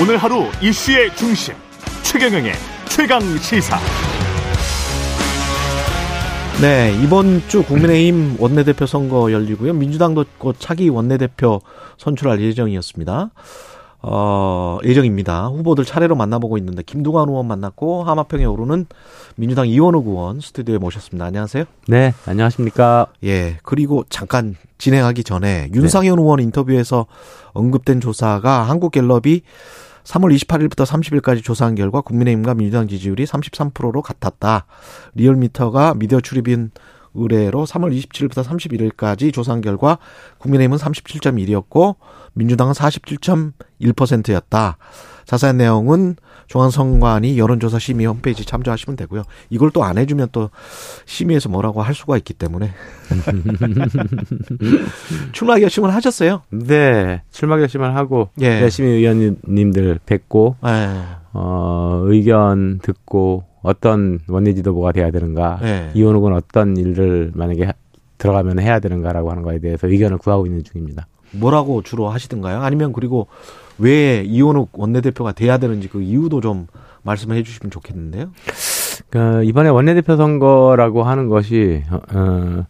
오늘 하루 이슈의 중심 최경영의 최강 시사. 네, 이번 주 국민의힘 원내대표 선거 열리고요. 민주당도 곧 차기 원내대표 선출할 예정이었습니다. 어, 예정입니다. 후보들 차례로 만나보고 있는데 김두관 의원 만났고 하마평에 오르는 민주당 이원우 의원 스튜디오에 모셨습니다. 안녕하세요. 네, 안녕하십니까. 예, 그리고 잠깐 진행하기 전에 윤상현 네. 의원 인터뷰에서 언급된 조사가 한국갤럽이 3월 28일부터 30일까지 조사한 결과 국민의힘과 민주당 지지율이 33%로 같았다. 리얼미터가 미디어 출입인 의뢰로 3월 27일부터 31일까지 조사한 결과 국민의힘은 37.1이었고 민주당은 47.1%였다. 자세한 내용은 중앙선관위 여론조사 심의 홈페이지 참조하시면 되고요. 이걸 또 안 해주면 또 심의에서 뭐라고 할 수가 있기 때문에 출마 결심을 하셨어요? 네, 출마 결심을 하고 예. 열심히 의원님들 뵙고 예. 어, 의견 듣고 어떤 원내 지도부가 돼야 되는가, 예. 이원욱은 어떤 일을 만약에 들어가면 해야 되는가라고 하는 거에 대해서 의견을 구하고 있는 중입니다. 뭐라고 주로 하시던가요? 아니면 그리고 왜 이원욱 원내대표가 돼야 되는지 그 이유도 좀 말씀을 해주시면 좋겠는데요. 그 이번에 원내대표 선거라고 하는 것이 어, 어,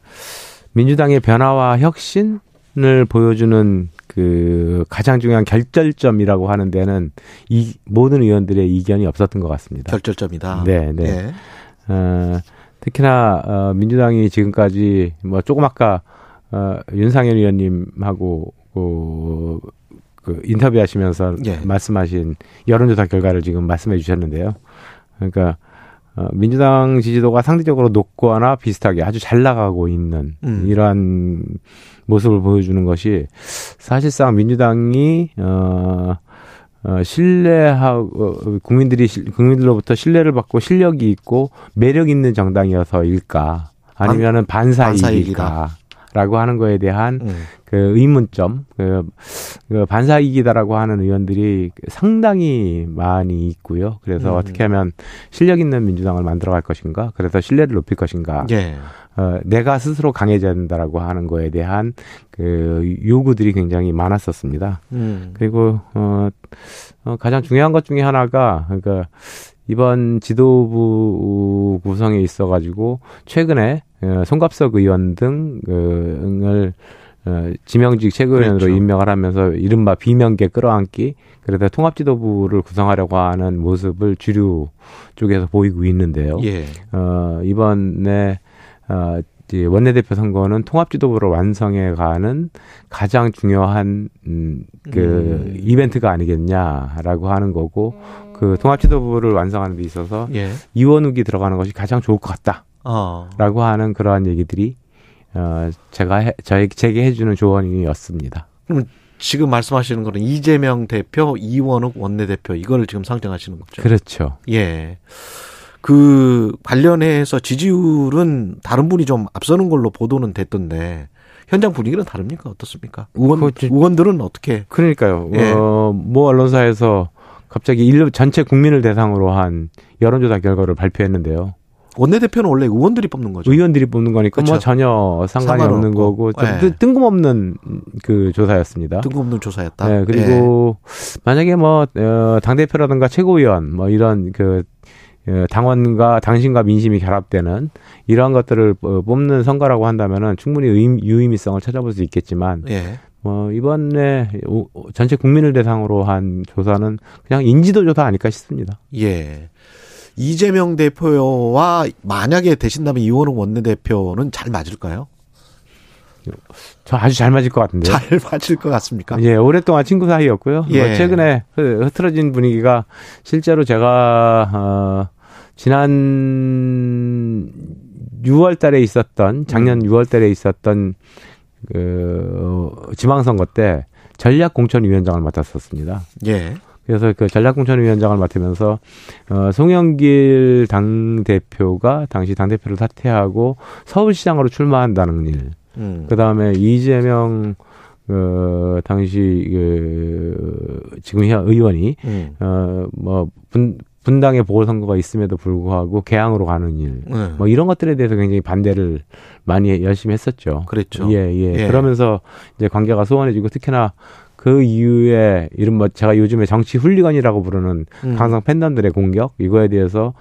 민주당의 변화와 혁신 을 보여주는 그 가장 중요한 결절점이라고 하는 데는 이 모든 의원들의 이견이 없었던 것 같습니다. 결절점이다. 네, 네. 네. 어, 특히나 어, 민주당이 지금까지 뭐 조금 아까 어, 윤상현 의원님하고 그, 그 인터뷰하시면서 예. 말씀하신 여론조사 결과를 지금 말씀해 주셨는데요. 그러니까 어, 민주당 지지도가 상대적으로 높거나 비슷하게 아주 잘 나가고 있는 음. 이러한 모습을 보여주는 것이 사실상 민주당이 어, 어 신뢰하고 어, 국민들이 국민들로부터 신뢰를 받고 실력이 있고 매력 있는 정당이어서일까? 아니면은 반사이익일까 라고 하는 거에 대한 음. 그 의문점, 그, 그 반사이기다라고 하는 의원들이 상당히 많이 있고요. 그래서 음. 어떻게 하면 실력 있는 민주당을 만들어 갈 것인가, 그래서 신뢰를 높일 것인가, 예. 어, 내가 스스로 강해져야 된다라고 하는 거에 대한 그 요구들이 굉장히 많았었습니다. 음. 그리고 어, 어 가장 중요한 것 중에 하나가 그러니까 이번 지도부 구성에 있어 가지고 최근에 어, 송갑석 의원 등을 어, 지명직 최고위원으로 그렇죠. 임명을 하면서 이른바 비명계 끌어안기 그래서 통합지도부를 구성하려고 하는 모습을 주류 쪽에서 보이고 있는데요. 예. 어, 이번에 어, 원내대표 선거는 통합지도부를 완성해 가는 가장 중요한 음, 그 음. 이벤트가 아니겠냐라고 하는 거고 그 통합지도부를 완성하는 데 있어서 예. 이원욱이 들어가는 것이 가장 좋을 것 같다. 어. 라고 하는 그러한 얘기들이 어, 제가 해, 저희 제게 해주는 조언이었습니다. 그럼 지금 말씀하시는 거는 이재명 대표, 이원욱 원내대표 이거를 지금 상정하시는 거죠? 그렇죠. 예. 그 관련해서 지지율은 다른 분이 좀 앞서는 걸로 보도는 됐던데 현장 분위기는 다릅니까? 어떻습니까? 의원 그, 의원들은 어떻게? 그러니까요. 예. 어, 모 언론사에서 갑자기 일 전체 국민을 대상으로 한 여론조사 결과를 발표했는데요. 원내대표는 원래 의원들이 뽑는 거죠. 의원들이 뽑는 거니까 뭐 그렇죠. 뭐 전혀 상관이. 없는 거고 네. 뜬금없는 그 조사였습니다. 뜬금없는 조사였다. 네, 그리고 네. 만약에 뭐 어, 당 대표라든가 최고위원 뭐 이런 그 어, 당원과 당신과 민심이 결합되는 이러한 것들을 어, 뽑는 선거라고 한다면은 충분히 유의미성을 찾아볼 수 있겠지만 예. 뭐 이번에 전체 국민을 대상으로 한 조사는 그냥 인지도 조사 아닐까 싶습니다. 예. 이재명 대표와 만약에 되신다면 이원웅 원내대표는 잘 맞을까요? 저 아주 잘 맞을 것 같은데요. 잘 맞을 것 같습니까? 예, 오랫동안 친구 사이였고요. 뭐 예. 뭐 최근에 흐트러진 분위기가 실제로 제가 어 지난 6월 달에 있었던 작년 음. 6월 달에 있었던 그 지방선거 때 전략공천위원장을 맡았었습니다. 예. 그래서 그 전략공천위원장을 맡으면서 어 송영길 당 대표가 당시 당 대표를 사퇴하고 서울시장으로 출마한다는 일. 음. 그 다음에 이재명 그 당시 그 지금 현 의원이 음. 어뭐 분 분당의 보궐선거가 있음에도 불구하고 개항으로 가는 일, 네. 뭐 이런 것들에 대해서 굉장히 반대를 많이 열심히 했었죠. 그랬죠. 예, 예. 예. 그러면서 이제 관계가 소원해지고 특히나 그 이후에 이른바 뭐 제가 요즘에 정치 훌리건이라고 부르는 음. 강성 팬덤들의 공격 이거에 대해서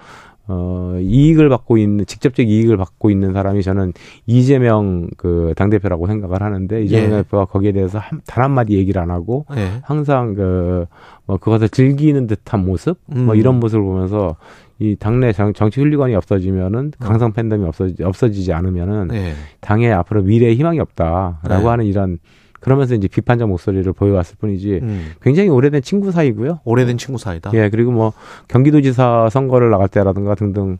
어, 이익을 받고 있는, 직접적 이익을 받고 있는 사람이 저는 이재명 그 당대표라고 생각을 하는데, 이재명 예. 대표가 거기에 대해서 한, 단 한마디 얘기를 안 하고, 예. 항상 그, 뭐, 그것을 즐기는 듯한 모습? 뭐 음. 뭐 이런 모습을 보면서, 이 당내 정, 정치 훌리관이 없어지면은 어. 강성 팬덤이 없어지, 없어지지 않으면은 예. 당에 앞으로 미래에 희망이 없다라고 예. 하는 이런 그러면서 이제 비판적 목소리를 보여왔을 뿐이지 음. 굉장히 오래된 친구 사이고요. 오래된 친구 사이다. 예, 그리고 뭐 경기도지사 선거를 나갈 때라든가 등등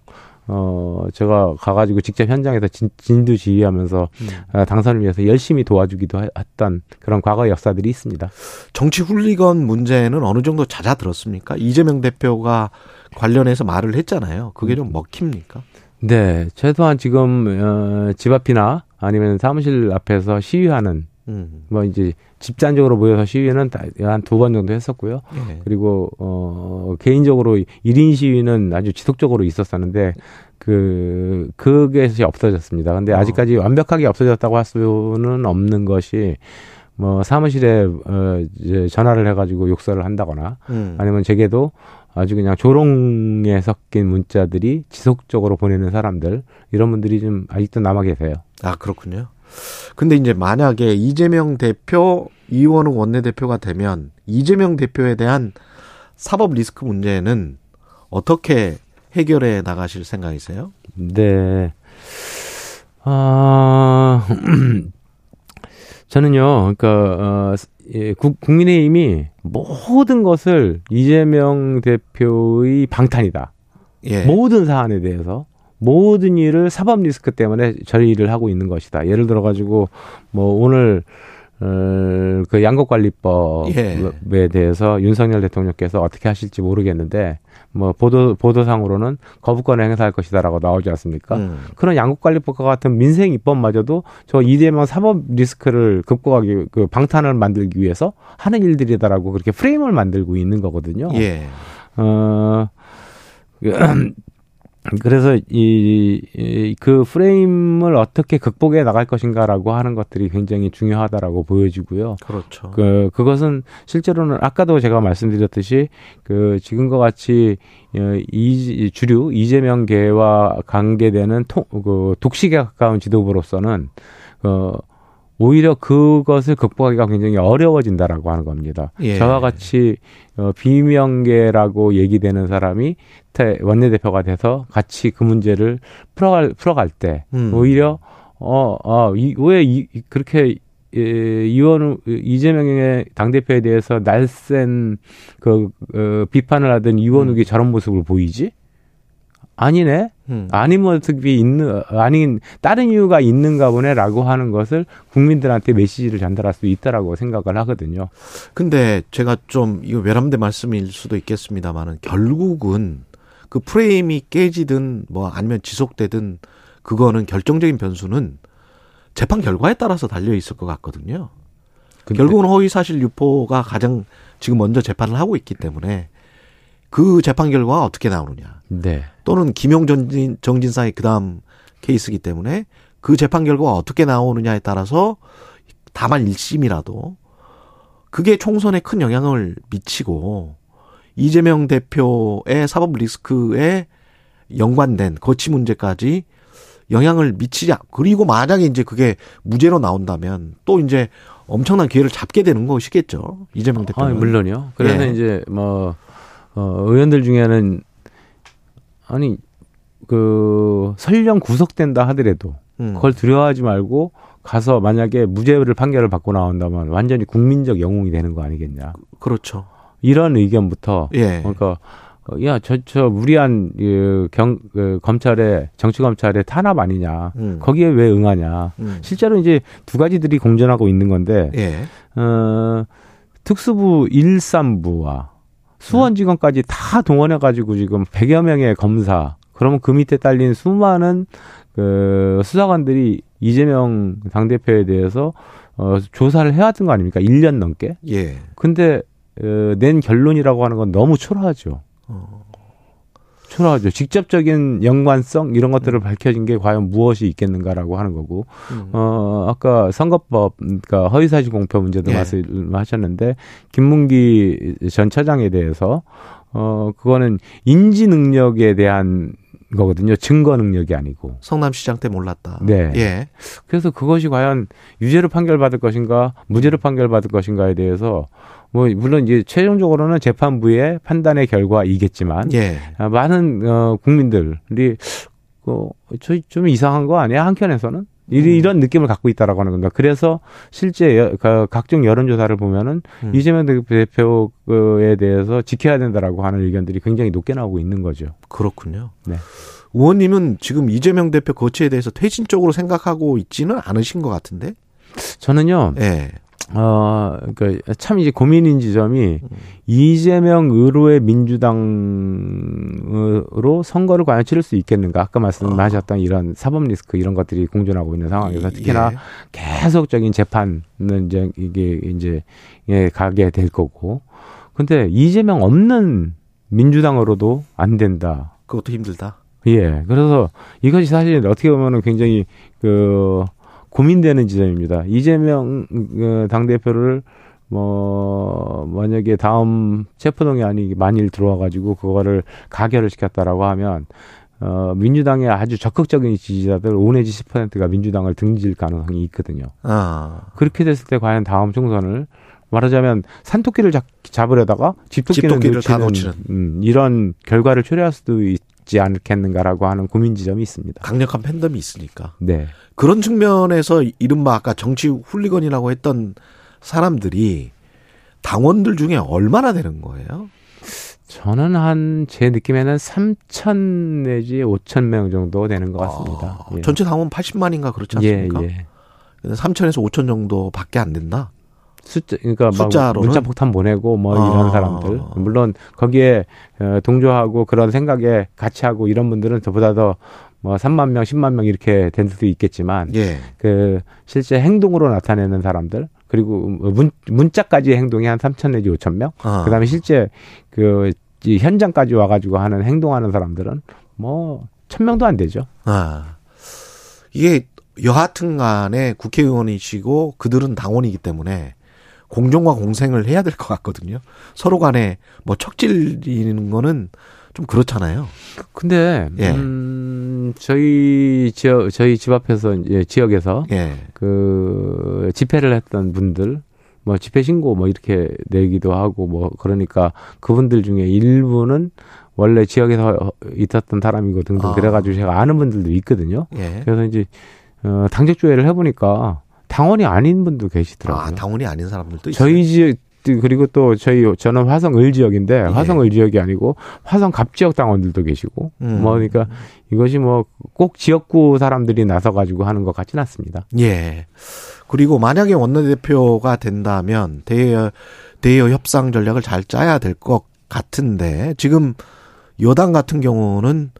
어 제가 가가지고 직접 현장에서 진, 진두 지휘하면서 음. 어, 당선을 위해서 열심히 도와주기도 했던 그런 과거 역사들이 있습니다. 정치 훌리건 문제는 어느 정도 잦아들었습니까? 이재명 대표가 관련해서 말을 했잖아요. 그게 좀 먹힙니까? 네, 최소한 지금 어, 집 앞이나 아니면 사무실 앞에서 시위하는 음. 뭐 이제 집단적으로 모여서 시위는 한 두 번 정도 했었고요. 네. 그리고 어 개인적으로 1인 시위는 아주 지속적으로 있었었는데 그 그게 없어졌습니다. 근데 어. 아직까지 완벽하게 없어졌다고 할 수는 없는 것이 뭐 사무실에 어 이제 전화를 해 가지고 욕설을 한다거나 음. 아니면 제게도 아주 그냥 조롱에 섞인 문자들이 지속적으로 보내는 사람들 이런 분들이 좀 아직도 남아 계세요. 아 그렇군요. 근데 이제 만약에 이재명 대표, 이원우 원내대표가 되면 이재명 대표에 대한 사법 리스크 문제는 어떻게 해결해 나가실 생각이세요? 네. 아, 저는요, 그러니까, 어, 예, 국, 국민의힘이 모든 것을 이재명 대표의 방탄이다. 예. 모든 사안에 대해서 모든 일을 사법 리스크 때문에 저희를 하고 있는 것이다. 예를 들어 가지고 뭐 오늘 어, 그 양곡관리법에 예. 대해서 윤석열 대통령께서 어떻게 하실지 모르겠는데 뭐 보도 보도상으로는 거부권을 행사할 것이다라고 나오지 않습니까? 음. 그런 양곡관리법과 같은 민생 입법마저도 저 이재명 사법 리스크를 극복하기 그 방탄을 만들기 위해서 하는 일들이다라고 그렇게 프레임을 만들고 있는 거거든요. 예. 어 그래서 이, 이, 그 프레임을 어떻게 극복해 나갈 것인가라고 하는 것들이 굉장히 중요하다라고 보여지고요. 그렇죠. 그, 그것은 실제로는 아까도 제가 말씀드렸듯이 그 지금과 같이 어, 이, 주류 이재명계와 관계되는 통, 그 독식에 가까운 지도부로서는 어, 오히려 그것을 극복하기가 굉장히 어려워진다라고 하는 겁니다. 예. 저와 같이 어, 비명계라고 얘기되는 사람이 원내대표가 돼서 같이 그 문제를 풀어갈 풀어갈 때 음. 오히려 어어왜 이, 그렇게 예, 이원 이재명의 당 대표에 대해서 날쌘 그 어, 비판을 하던 이원욱이 음. 저런 모습을 보이지? 아니네. 음. 아닌 모습이 있는 아닌 다른 이유가 있는가 보네라고 하는 것을 국민들한테 메시지를 전달할 수 있다라고 생각을 하거든요. 근데 제가 좀 이거 외람된 말씀일 수도 있겠습니다만은 결국은 그 프레임이 깨지든 뭐 아니면 지속되든 그거는 결정적인 변수는 재판 결과에 따라서 달려 있을 것 같거든요. 결국은 허위 사실 유포가 가장 지금 먼저 재판을 하고 있기 때문에 그 재판 결과가 어떻게 나오느냐. 네. 또는 김용 정진, 정진사의 그 다음 케이스이기 때문에 그 재판 결과가 어떻게 나오느냐에 따라서 다만 1심이라도 그게 총선에 큰 영향을 미치고 이재명 대표의 사법 리스크에 연관된 거치 문제까지 영향을 미치지 그리고 만약에 이제 그게 무죄로 나온다면 또 이제 엄청난 기회를 잡게 되는 것이겠죠 이재명 대표는. 아, 물론요. 그래서 예. 이제 뭐 어, 의원들 중에는 아니 그 설령 구속된다 하더라도 음. 그걸 두려워하지 말고 가서 만약에 무죄를 판결을 받고 나온다면 완전히 국민적 영웅이 되는 거 아니겠냐. 그렇죠. 이런 의견부터 예. 그러니까 야, 저, 저, 무리한, 그, 경, 그, 검찰의, 정치검찰의 탄압 아니냐. 음. 거기에 왜 응하냐. 음. 실제로 이제 두 가지들이 공존하고 있는 건데, 예. 어, 특수부 1, 3부와 수원지검까지 다 동원해가지고 지금 100여 명의 검사, 그러면 그 밑에 딸린 수많은 그 수사관들이 이재명 당대표에 대해서 어, 조사를 해왔던 거 아닙니까? 1년 넘게. 예. 근데 어, 낸 결론이라고 하는 건 너무 초라하죠. 어. 초라하죠. 직접적인 연관성 이런 것들을 음. 밝혀진 게 과연 무엇이 있겠는가라고 하는 거고, 음. 어 아까 선거법 그러니까 허위사실 공표 문제도 예. 말씀하셨는데 김문기 전 처장에 대해서 어 그거는 인지 능력에 대한 거거든요. 증거 능력이 아니고. 성남시장 때 몰랐다. 네. 예. 그래서 그것이 과연 유죄로 판결받을 것인가, 무죄로 판결받을 것인가에 대해서 뭐 물론 이제 최종적으로는 재판부의 판단의 결과이겠지만 예. 아, 많은 어 국민들이 어 좀 이상한 거 아니야 한켠에서는 음. 이런 느낌을 갖고 있다라고 하는 겁니다. 그래서 실제 그 각종 여론조사를 보면은 음. 이재명 대표에 대해서 지켜야 된다라고 하는 의견들이 굉장히 높게 나오고 있는 거죠. 그렇군요. 네. 의원님은 지금 이재명 대표 거취에 대해서 퇴진 쪽으로 생각하고 있지는 않으신 것 같은데? 저는요. 네. 어, 그러니까 참 이제 고민인 지점이 음. 이재명 의료의 민주당으로 선거를 과연 치를 수 있겠는가? 아까 말씀하셨던 어. 이런 사법 리스크 이런 것들이 공존하고 있는 상황에서 특히나 예. 계속적인 재판은 이제 이게 이제 예, 가게 될 거고. 근데 이재명 없는 민주당으로도 안 된다. 그것도 힘들다. 예. 그래서 이것이 사실 어떻게 보면은 굉장히 그 고민되는 지점입니다. 이재명 그 당대표를 뭐 만약에 다음 체포동의 안이 만일 들어와 가지고 그거를 가결을 시켰다라고 하면 어 민주당의 아주 적극적인 지지자들 5 내지 10%가 민주당을 등질 가능성이 있거든요. 아. 그렇게 됐을 때 과연 다음 총선을 말하자면 산토끼를 잡, 잡으려다가 집토끼를 놓치는, 다 놓치는 음, 이런 결과를 초래할 수도 있, 있지 않겠는가라고 하는 고민 지점이 있습니다. 강력한 팬덤이 있으니까. 네. 그런 측면에서 이른바 아까 정치 훌리건이라고 했던 사람들이 당원들 중에 얼마나 되는 거예요? 저는 한 제 느낌에는 3천 내지 5천 명 정도 되는 것 같습니다. 아, 예. 전체 당원 80만인가 그렇지 않습니까? 예, 예. 3천에서 5천 정도밖에 안 된다. 숫자 그러니까 숫자로 문자 폭탄 보내고 뭐 아. 이런 사람들 물론 거기에 어, 동조하고 그런 생각에 같이 하고 이런 분들은 저보다 더 뭐 3만 명, 10만 명 이렇게 된 수도 있겠지만 예. 그 실제 행동으로 나타내는 사람들 그리고 문, 문자까지 행동이 한 3천 내지 5천 명. 아. 그다음에 실제 그 현장까지 와가지고 하는 행동하는 사람들은 뭐 천 명도 안 되죠. 아 이게 여하튼 간에 국회의원이시고 그들은 당원이기 때문에 공정과 공생을 해야 될 것 같거든요. 서로 간에 뭐 척질리는 거는 좀 그렇잖아요. 근데 예. 음, 저희 지역 저희 집 앞에서 이제 지역에서 예. 그 집회를 했던 분들 뭐 집회 신고 뭐 이렇게 내기도 하고 뭐 그러니까 그분들 중에 일부는 원래 지역에서 있었던 사람이고 등등 아. 그래가지고 제가 아는 분들도 있거든요. 예. 그래서 이제 어, 당직 조회를 해보니까 당원이 아닌 분도 계시더라고요. 아, 당원이 아닌 사람들도 있어요. 저희 지역 그리고 또 저희 저는 화성 을 지역인데 예. 화성 을 지역이 아니고 화성 갑 지역 당원들도 계시고 음. 뭐 그러니까 이것이 뭐 꼭 지역구 사람들이 나서 가지고 하는 것 같지는 않습니다. 예. 그리고 만약에 원내대표가 된다면 대여 대여 협상 전략을 잘 짜야 될 것 같은데 지금 여당 같은 경우는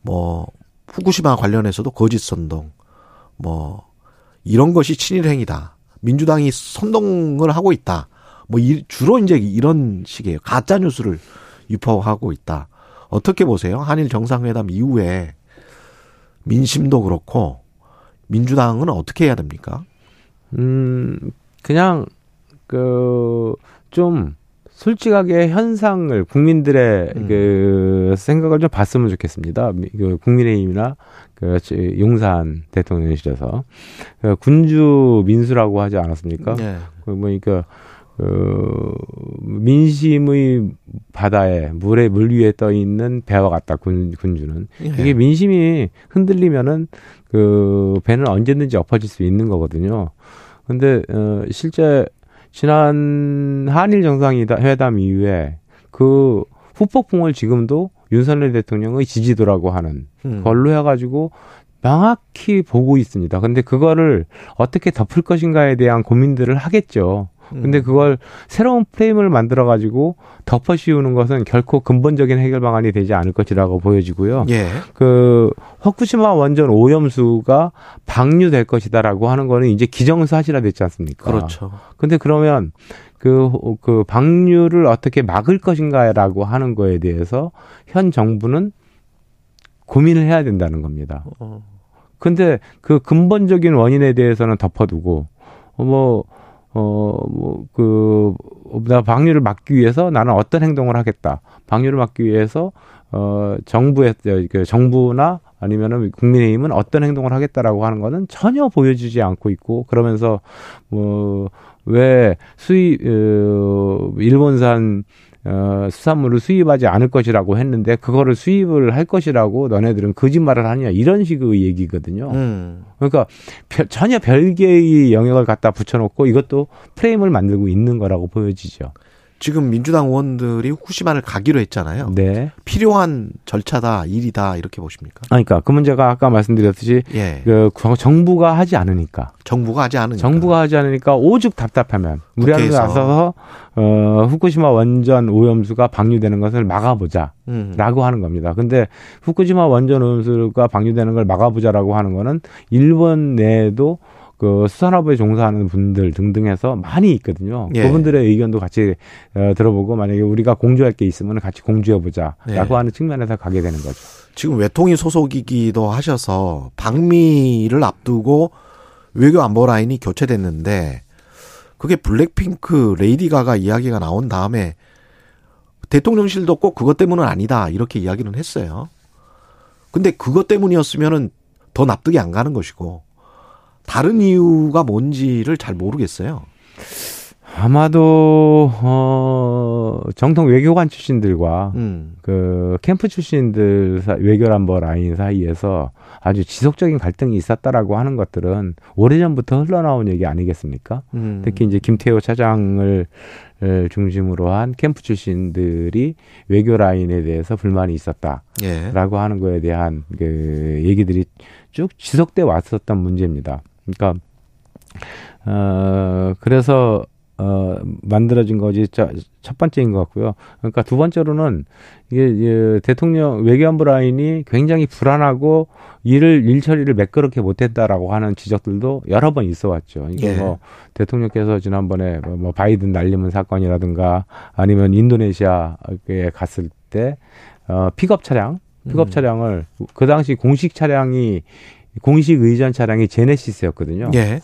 뭐 후쿠시마 관련해서도 거짓 선동 뭐 이런 것이 친일 행위다. 민주당이 선동을 하고 있다. 뭐 이, 주로 이제 이런 식이에요. 가짜 뉴스를 유포하고 있다. 어떻게 보세요? 한일 정상회담 이후에 민심도 그렇고 민주당은 어떻게 해야 됩니까? 음, 그냥 그 좀 솔직하게 현상을 국민들의 음. 그 생각을 좀 봤으면 좋겠습니다. 그 국민의힘이나 그 용산 대통령이시라서 그 군주 민수라고 하지 않았습니까? 네. 그 뭐니까 그 민심의 바다에 물에 물 위에 떠 있는 배와 같다 군 군주는 예. 이게 민심이 흔들리면은 그 배는 언제든지 엎어질 수 있는 거거든요. 근데 어 실제 지난 한일 정상회담 이후에 그 후폭풍을 지금도 윤석열 대통령의 지지도라고 하는 음. 걸로 해가지고 명확히 보고 있습니다. 근데 그거를 어떻게 덮을 것인가에 대한 고민들을 하겠죠. 근데 음. 그걸 새로운 프레임을 만들어 가지고 덮어 씌우는 것은 결코 근본적인 해결 방안이 되지 않을 것이라고 보여지고요. 예. 그 후쿠시마 원전 오염수가 방류될 것이다라고 하는 거는 이제 기정사실화 됐지 않습니까? 그렇죠. 근데 그러면 그, 그 방류를 어떻게 막을 것인가라고 하는 거에 대해서 현 정부는 고민을 해야 된다는 겁니다. 어. 근데 그 근본적인 원인에 대해서는 덮어두고 어, 뭐 어, 뭐, 그, 나 방류를 막기 위해서 나는 어떤 행동을 하겠다. 방류를 막기 위해서, 어, 정부의, 그 정부나 아니면은 국민의힘은 어떤 행동을 하겠다라고 하는 거는 전혀 보여주지 않고 있고, 그러면서, 뭐, 왜 수입, 어, 일본산 어, 수산물을 수입하지 않을 것이라고 했는데 그거를 수입을 할 것이라고 너네들은 거짓말을 하냐 이런 식의 얘기거든요. 음. 그러니까 별, 전혀 별개의 영역을 갖다 붙여놓고 이것도 프레임을 만들고 있는 거라고 보여지죠. 지금 민주당 의원들이 후쿠시마를 가기로 했잖아요. 네. 필요한 절차다, 일이다 이렇게 보십니까? 그러니까 그 문제가 아까 말씀드렸듯이 예. 그 정부가 하지 않으니까. 정부가 하지 않으니까. 정부가 하지 않으니까 오죽 답답하면 우리한테 나서서 어 후쿠시마 원전 오염수가 방류되는 것을 막아보자라고 음. 하는 겁니다. 근데 후쿠시마 원전 오염수가 방류되는 걸 막아보자라고 하는 거는 일본 내에도 그 수산업에 종사하는 분들 등등 해서 많이 있거든요. 예. 그분들의 의견도 같이 어, 들어보고 만약에 우리가 공조할 게 있으면 같이 공조해 보자라고 예. 하는 측면에서 가게 되는 거죠. 지금 외통위 소속이기도 하셔서 방미를 앞두고 외교 안보 라인이 교체됐는데 그게 블랙핑크 레이디 가가 이야기가 나온 다음에 대통령실도 꼭 그것 때문은 아니다 이렇게 이야기는 했어요. 근데 그것 때문이었으면은 더 납득이 안 가는 것이고 다른 이유가 뭔지를 잘 모르겠어요. 아마도 어 정통 외교관 출신들과 음. 그 캠프 출신들 사, 외교란버 라인 사이에서 아주 지속적인 갈등이 있었다라고 하는 것들은 오래전부터 흘러나온 얘기 아니겠습니까? 음. 특히 이제 김태호 차장을 중심으로 한 캠프 출신들이 외교 라인에 대해서 불만이 있었다라고 예. 하는 거에 대한 그 얘기들이 쭉 지속돼 왔었던 문제입니다. 그러니까 어 그래서 어 만들어진 거지 첫 번째인 것 같고요. 그러니까 두 번째로는 이게, 이게 대통령 외교안보 라인이 굉장히 불안하고 일을 일 처리를 매끄럽게 못했다라고 하는 지적들도 여러 번 있어왔죠. 이게 예. 뭐 대통령께서 지난번에 뭐, 뭐 바이든 날리면 사건이라든가 아니면 인도네시아에 갔을 때 어, 픽업 차량, 픽업 음. 차량을 그 당시 공식 차량이 공식 의전 차량이 제네시스였거든요. 예.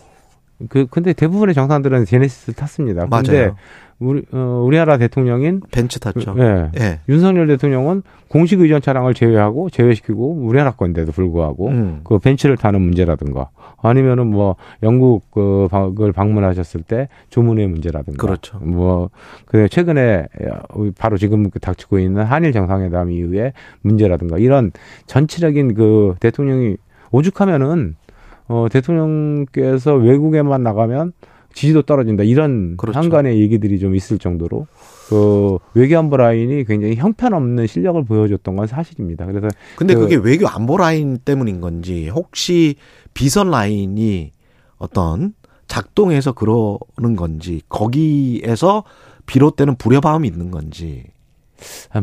그 근데 대부분의 정상들은 제네시스 탔습니다. 근데 우리 어, 우리나라 대통령인 벤츠 탔죠. 그, 예. 예. 윤석열 대통령은 공식 의전 차량을 제외하고 제외시키고 우리나라 건데도 불구하고 음. 그 벤츠를 타는 문제라든가 아니면은 뭐 영국 그을 방문하셨을 때 조문의 문제라든가 그렇죠. 뭐그 최근에 바로 지금 그 닥치고 있는 한일 정상회담 이후에 문제라든가 이런 전체적인 그 대통령이 오죽하면은 어 대통령께서 외국에만 나가면 지지도 떨어진다 이런 그렇죠. 한간의 얘기들이 좀 있을 정도로 그 외교안보 라인이 굉장히 형편없는 실력을 보여줬던 건 사실입니다. 그래서 근데 그, 그게 외교안보 라인 때문인 건지 혹시 비선 라인이 어떤 작동해서 그러는 건지 거기에서 비롯되는 불협화음이 있는 건지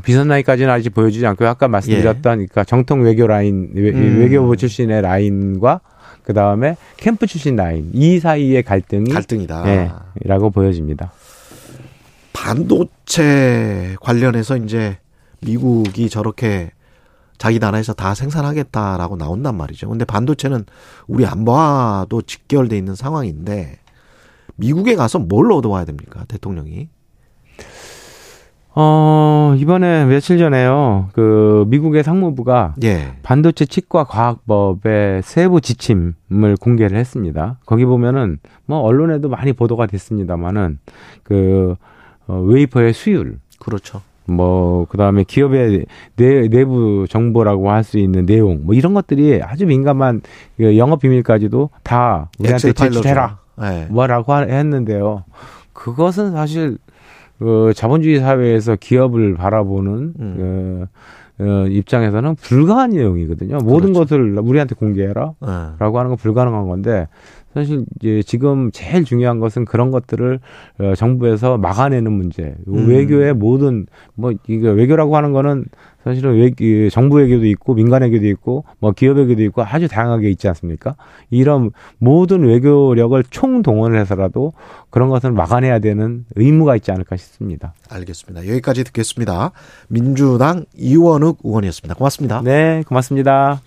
비선 라인까지는 아직 보여주지 않고 아까 말씀드렸던 예. 그러니까 정통 외교 라인 외, 음. 외교부 출신의 라인과 그 다음에 캠프 출신 라인 이 사이의 갈등이 갈등이다. 예, 라고 보여집니다. 반도체 관련해서 이제 미국이 저렇게 자기 나라에서 다 생산하겠다라고 나온단 말이죠. 근데 반도체는 우리 안보와도 직결돼 있는 상황인데 미국에 가서 뭘 얻어와야 됩니까? 대통령이? 어, 이번에 며칠 전에요. 그 미국의 상무부가 예. 반도체 치과 과학법의 세부 지침을 공개를 했습니다. 거기 보면은 뭐 언론에도 많이 보도가 됐습니다만은 그 어, 웨이퍼의 수율 그렇죠. 뭐 그다음에 기업의 내, 내부 정보라고 할 수 있는 내용 뭐 이런 것들이 아주 민감한 그 영업 비밀까지도 다 우리한테 제출해라. 네. 뭐라고 했는데요. 그것은 사실 그 자본주의 사회에서 기업을 바라보는 음. 그, 어, 입장에서는 불가한 내용이거든요. 모든 그렇죠. 것을 우리한테 공개해라. 네. 라고 하는 건 불가능한 건데 사실 이제 지금 제일 중요한 것은 그런 것들을 어, 정부에서 막아내는 문제. 음. 외교의 모든 뭐 이게 외교라고 하는 거는 사실은 외, 정부 외교도 있고 민간 외교도 있고 뭐 기업 외교도 있고 아주 다양하게 있지 않습니까? 이런 모든 외교력을 총동원을 해서라도 그런 것을 막아내야 되는 의무가 있지 않을까 싶습니다. 알겠습니다. 여기까지 듣겠습니다. 민주당 이원욱 의원이었습니다. 고맙습니다. 네, 고맙습니다.